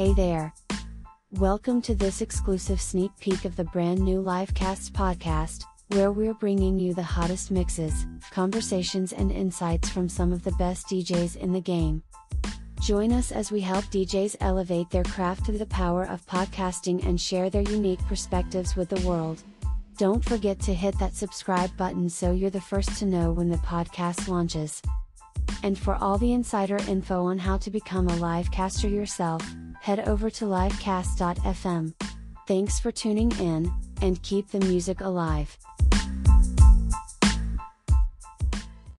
Hey there! Welcome to this exclusive sneak peek of the brand new Livecasts podcast, where we're bringing you the hottest mixes, conversations, and insights from some of the best DJs in the game. Join us as we help DJs elevate their craft through the power of podcasting and share their unique perspectives with the world. Don't forget to hit that subscribe button so you're the first to know when the podcast launches. And for all the insider info on how to become a livecaster yourself, head over to livecast.fm. Thanks for tuning in, and keep the music alive.